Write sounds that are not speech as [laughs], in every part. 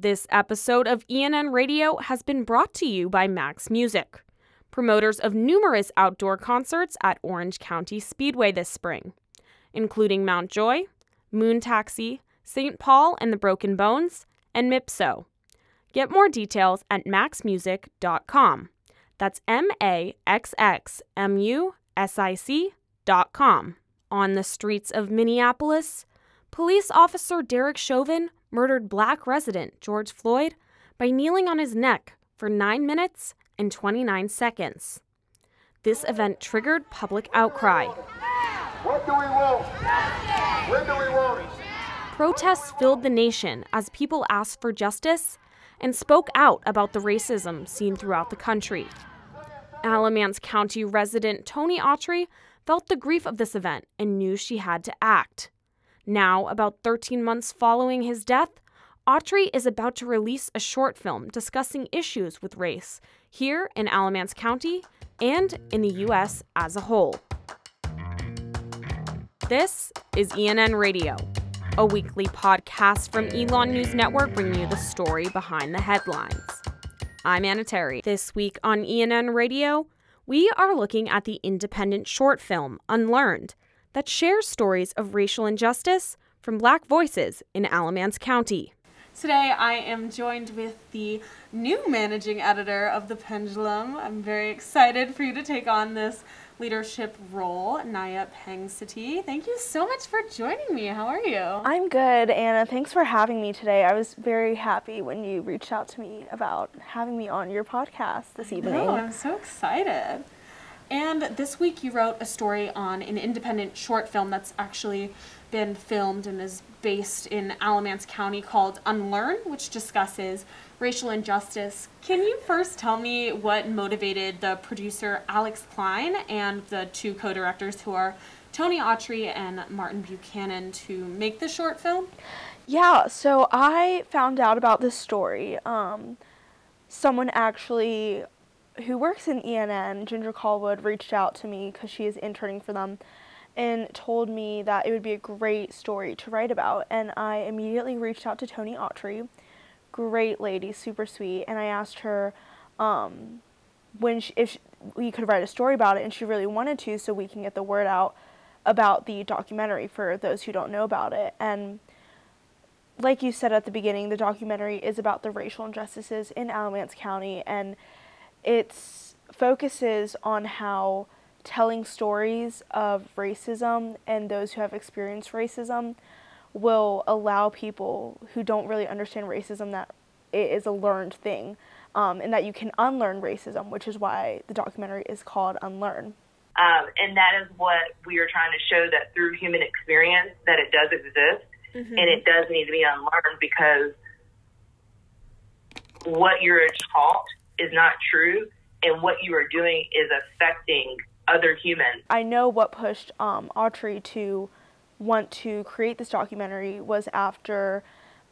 This episode of ENN Radio has been brought to you by Maxx Music, promoters of numerous outdoor concerts at Orange County Speedway this spring, including Mount Joy, Moon Taxi, St. Paul and the Broken Bones, and Mipso. Get more details at maxxmusic.com. That's M A X X M U S I C.com. On the streets of Minneapolis, police officer Derek Chauvin murdered black resident George Floyd by kneeling on his neck for 9 minutes and 29 seconds. This event triggered public outcry. What do we want? When do we want it? Protests filled the nation as people asked for justice and spoke out about the racism seen throughout the country. Alamance County resident Tony Autry felt the grief of this event and knew she had to act. Now, about 13 months following his death, Autry is about to release a short film discussing issues with race here in Alamance County and in the U.S. as a whole. This is ENN Radio, a weekly podcast from Elon News Network bringing you the story behind the headlines. I'm Anna Terry. This week on ENN Radio, we are looking at the independent short film Unlearned that shares stories of racial injustice from black voices in Alamance County. Today, I am joined with the new managing editor of The Pendulum. I'm very excited for you to take on this leadership role, Naya Pangsati. Thank you so much for joining me. How are you? I'm good, Anna. Thanks for having me today. I was very happy when you reached out to me about having me on your podcast this evening. Oh, I'm so excited. And this week you wrote a story on an independent short film that's actually been filmed and is based in Alamance County called Unlearn, which discusses racial injustice. Can you first tell me what motivated the producer Alex Klein and the two co directors who are Tony Autry and Martin Buchanan to make the short film? Yeah, so I found out about this story. Um, someone actually who works in ENN, Ginger Callwood, reached out to me because she is interning for them and told me that it would be a great story to write about. And I immediately reached out to Tony Autry, great lady, super sweet, and I asked her um, when she, if she, we could write a story about it, and she really wanted to, so we can get the word out about the documentary for those who don't know about it. And like you said at the beginning, the documentary is about the racial injustices in Alamance County, and it focuses on how telling stories of racism and those who have experienced racism will allow people who don't really understand racism that it is a learned thing um, and that you can unlearn racism, which is why the documentary is called Unlearn. Um, and that is what we are trying to show that through human experience that it does exist mm-hmm. and it does need to be unlearned because what you're taught is not true and what you are doing is affecting other humans. I know what pushed um, Autry to want to create this documentary was after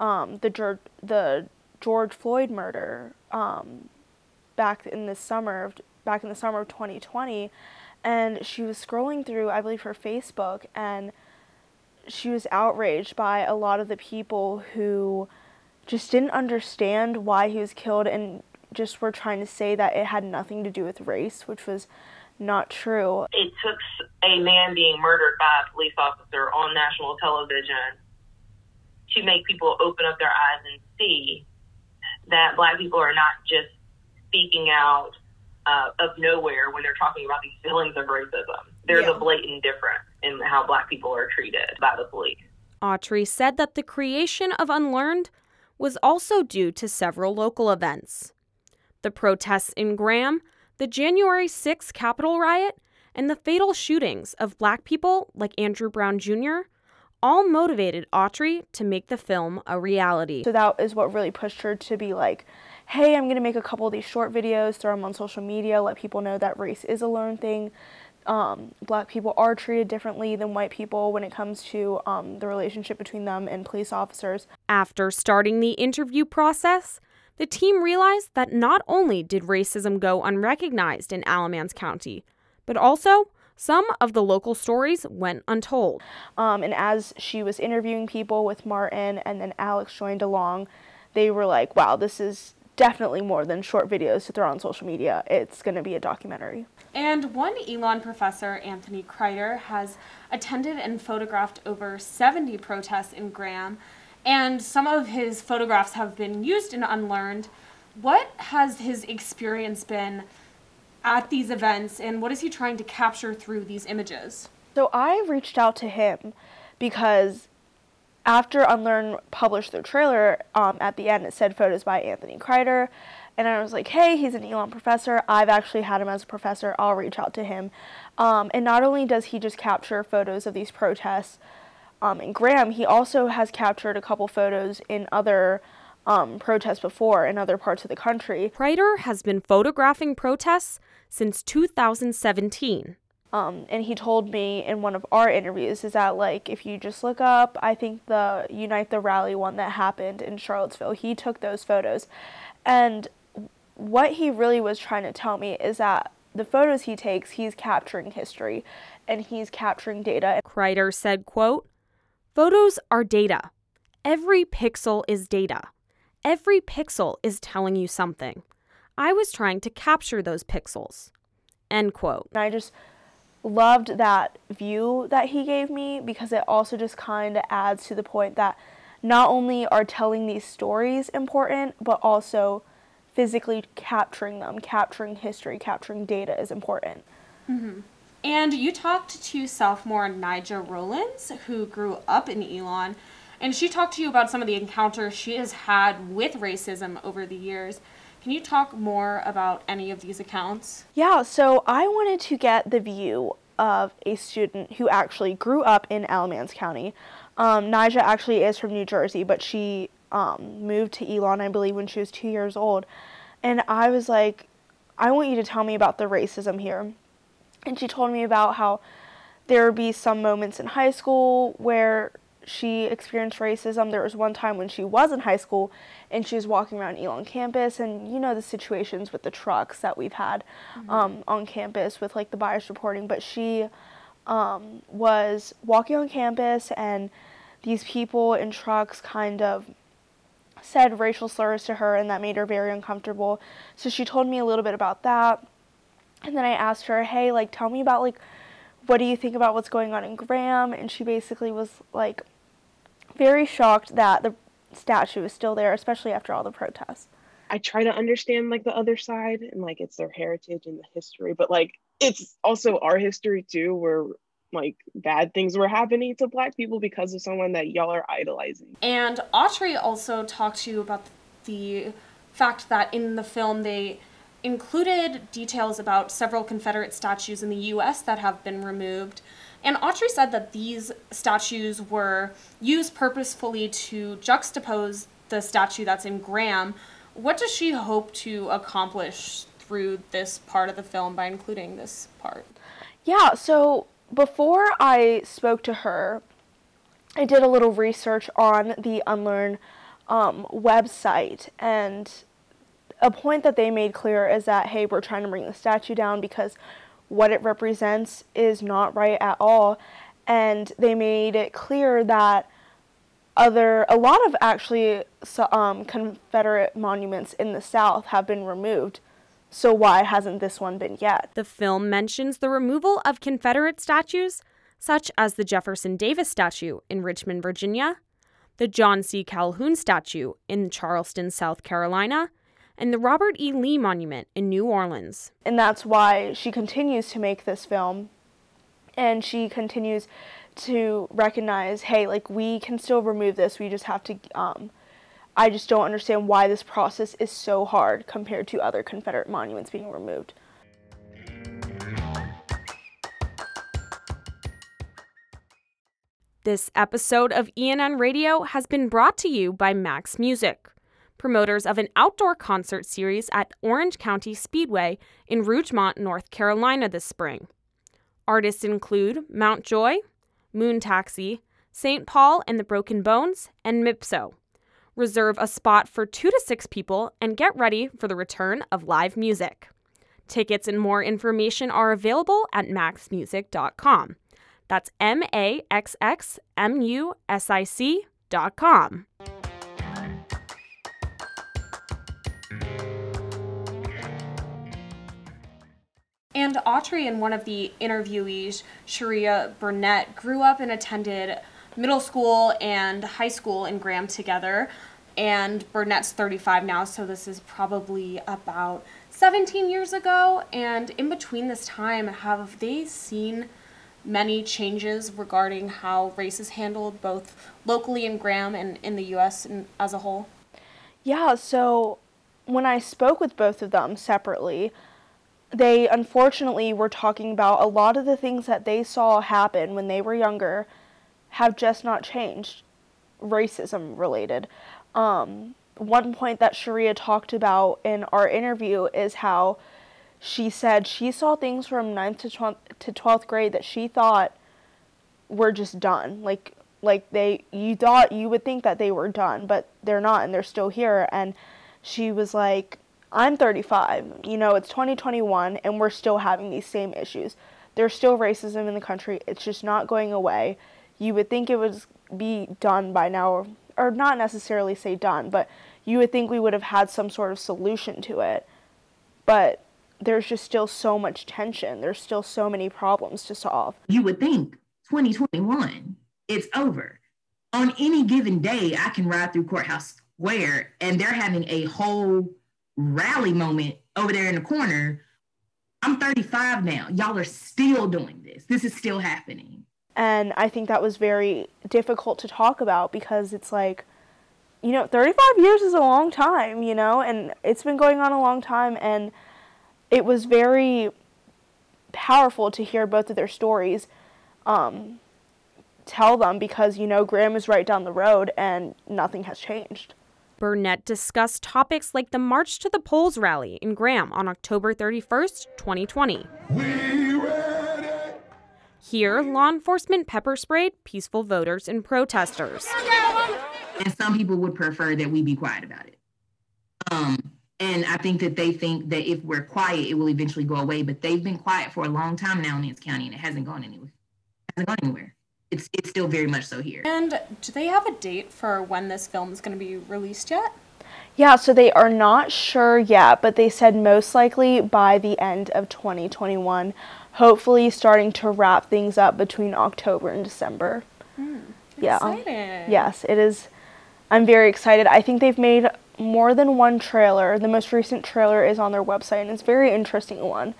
um, the George, the George Floyd murder um, back in the summer of back in the summer of 2020, and she was scrolling through I believe her Facebook and she was outraged by a lot of the people who just didn't understand why he was killed and just were trying to say that it had nothing to do with race, which was not true. It took a man being murdered by a police officer on national television to make people open up their eyes and see that black people are not just speaking out uh, of nowhere when they're talking about these feelings of racism. There's yeah. a blatant difference in how black people are treated by the police. Autry said that the creation of Unlearned was also due to several local events. The protests in Graham, the January 6th Capitol riot, and the fatal shootings of black people like Andrew Brown Jr. all motivated Autry to make the film a reality. So that is what really pushed her to be like, hey, I'm going to make a couple of these short videos, throw them on social media, let people know that race is a learned thing. Um, black people are treated differently than white people when it comes to um, the relationship between them and police officers. After starting the interview process, the team realized that not only did racism go unrecognized in Alamance County, but also some of the local stories went untold. Um, and as she was interviewing people with Martin and then Alex joined along, they were like, wow, this is definitely more than short videos to throw on social media. It's going to be a documentary. And one Elon professor, Anthony Crider, has attended and photographed over 70 protests in Graham, and some of his photographs have been used in Unlearned. What has his experience been at these events, and what is he trying to capture through these images? So I reached out to him because after Unlearn published their trailer, um, at the end it said photos by Anthony Crider. And I was like, hey, he's an Elon professor. I've actually had him as a professor. I'll reach out to him. Um, and not only does he just capture photos of these protests um, in Graham, he also has captured a couple photos in other um, protests before in other parts of the country. Crider has been photographing protests since 2017. Um, and he told me in one of our interviews is that like if you just look up, I think the Unite the Rally one that happened in Charlottesville, he took those photos, and what he really was trying to tell me is that the photos he takes, he's capturing history, and he's capturing data. Crider said, "quote Photos are data. Every pixel is data. Every pixel is telling you something. I was trying to capture those pixels." End quote. And I just loved that view that he gave me because it also just kind of adds to the point that not only are telling these stories important, but also physically capturing them, capturing history, capturing data is important. Mm-hmm. And you talked to sophomore Nija Rollins, who grew up in Elon, and she talked to you about some of the encounters she has had with racism over the years. Can you talk more about any of these accounts? Yeah, so I wanted to get the view of a student who actually grew up in Alamance County. Um, Nija actually is from New Jersey, but she um, moved to Elon, I believe, when she was two years old. And I was like, I want you to tell me about the racism here. And she told me about how there would be some moments in high school where she experienced racism. There was one time when she was in high school and she was walking around Elon campus, and you know the situations with the trucks that we've had mm-hmm. um, on campus with like the bias reporting. But she um, was walking on campus, and these people in trucks kind of said racial slurs to her, and that made her very uncomfortable. So she told me a little bit about that. And then I asked her, hey, like, tell me about, like, what do you think about what's going on in Graham? And she basically was like, very shocked that the statue is still there, especially after all the protests. I try to understand like the other side and like it's their heritage and the history, but like it's also our history too, where like bad things were happening to black people because of someone that y'all are idolizing. And Autry also talked to you about the fact that in the film they included details about several Confederate statues in the US that have been removed and Autry said that these statues were used purposefully to juxtapose the statue that's in Graham. What does she hope to accomplish through this part of the film by including this part? Yeah, so before I spoke to her, I did a little research on the Unlearn um, website, and a point that they made clear is that, hey, we're trying to bring the statue down because what it represents is not right at all. And they made it clear that other, a lot of actually um, Confederate monuments in the South have been removed. So why hasn't this one been yet? The film mentions the removal of Confederate statues, such as the Jefferson Davis statue in Richmond, Virginia, the John C. Calhoun statue in Charleston, South Carolina, and the Robert E. Lee Monument in New Orleans. And that's why she continues to make this film. And she continues to recognize, hey, like we can still remove this. We just have to. Um, I just don't understand why this process is so hard compared to other Confederate monuments being removed. This episode of ENN Radio has been brought to you by Maxx Music promoters of an outdoor concert series at Orange County Speedway in Rougemont, North Carolina this spring. Artists include Mount Joy, Moon Taxi, St. Paul and the Broken Bones, and Mipso. Reserve a spot for two to six people and get ready for the return of live music. Tickets and more information are available at maxxmusic.com. That's M A X X M U S I C.com. And Autry and one of the interviewees, Sharia Burnett, grew up and attended middle school and high school in Graham together. And Burnett's 35 now, so this is probably about 17 years ago. And in between this time, have they seen many changes regarding how race is handled both locally in Graham and in the US as a whole? Yeah, so when I spoke with both of them separately, they unfortunately were talking about a lot of the things that they saw happen when they were younger have just not changed, racism related. Um, one point that Sharia talked about in our interview is how she said she saw things from 9th to 12th, to 12th grade that she thought were just done. Like like they you thought you would think that they were done, but they're not and they're still here and she was like I'm 35. You know, it's 2021 and we're still having these same issues. There's still racism in the country. It's just not going away. You would think it would be done by now or not necessarily say done, but you would think we would have had some sort of solution to it. But there's just still so much tension. There's still so many problems to solve. You would think 2021, it's over. On any given day, I can ride through Courthouse Square and they're having a whole rally moment over there in the corner. I'm 35 now. Y'all are still doing this. This is still happening. And I think that was very difficult to talk about because it's like, you know, 35 years is a long time, you know, and it's been going on a long time. And it was very powerful to hear both of their stories um, tell them because, you know, Graham is right down the road and nothing has changed. Burnett discussed topics like the March to the Polls rally in Graham on October 31st, 2020. Here, law enforcement pepper sprayed peaceful voters and protesters. And some people would prefer that we be quiet about it. Um, and I think that they think that if we're quiet, it will eventually go away. But they've been quiet for a long time now in Nance County, and it hasn't gone anywhere. It hasn't gone anywhere. It's it's still very much so here. And do they have a date for when this film is going to be released yet? Yeah, so they are not sure yet, but they said most likely by the end of 2021. Hopefully, starting to wrap things up between October and December. Mm, yeah. Um, yes, it is. I'm very excited. I think they've made more than one trailer. The most recent trailer is on their website, and it's a very interesting one.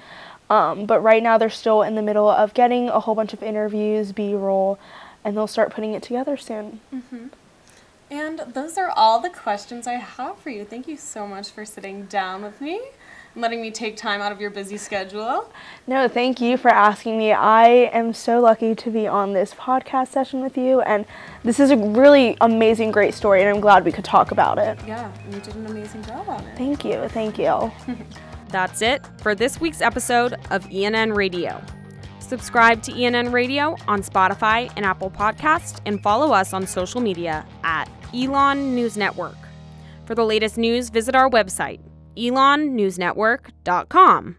Um, but right now, they're still in the middle of getting a whole bunch of interviews, B roll, and they'll start putting it together soon. Mm-hmm. And those are all the questions I have for you. Thank you so much for sitting down with me and letting me take time out of your busy schedule. No, thank you for asking me. I am so lucky to be on this podcast session with you, and this is a really amazing, great story, and I'm glad we could talk about it. Yeah, you did an amazing job on it. Thank you. Thank you. [laughs] That's it for this week's episode of ENN Radio. Subscribe to ENN Radio on Spotify and Apple Podcast, and follow us on social media at Elon News Network. For the latest news, visit our website, elonnewsnetwork.com.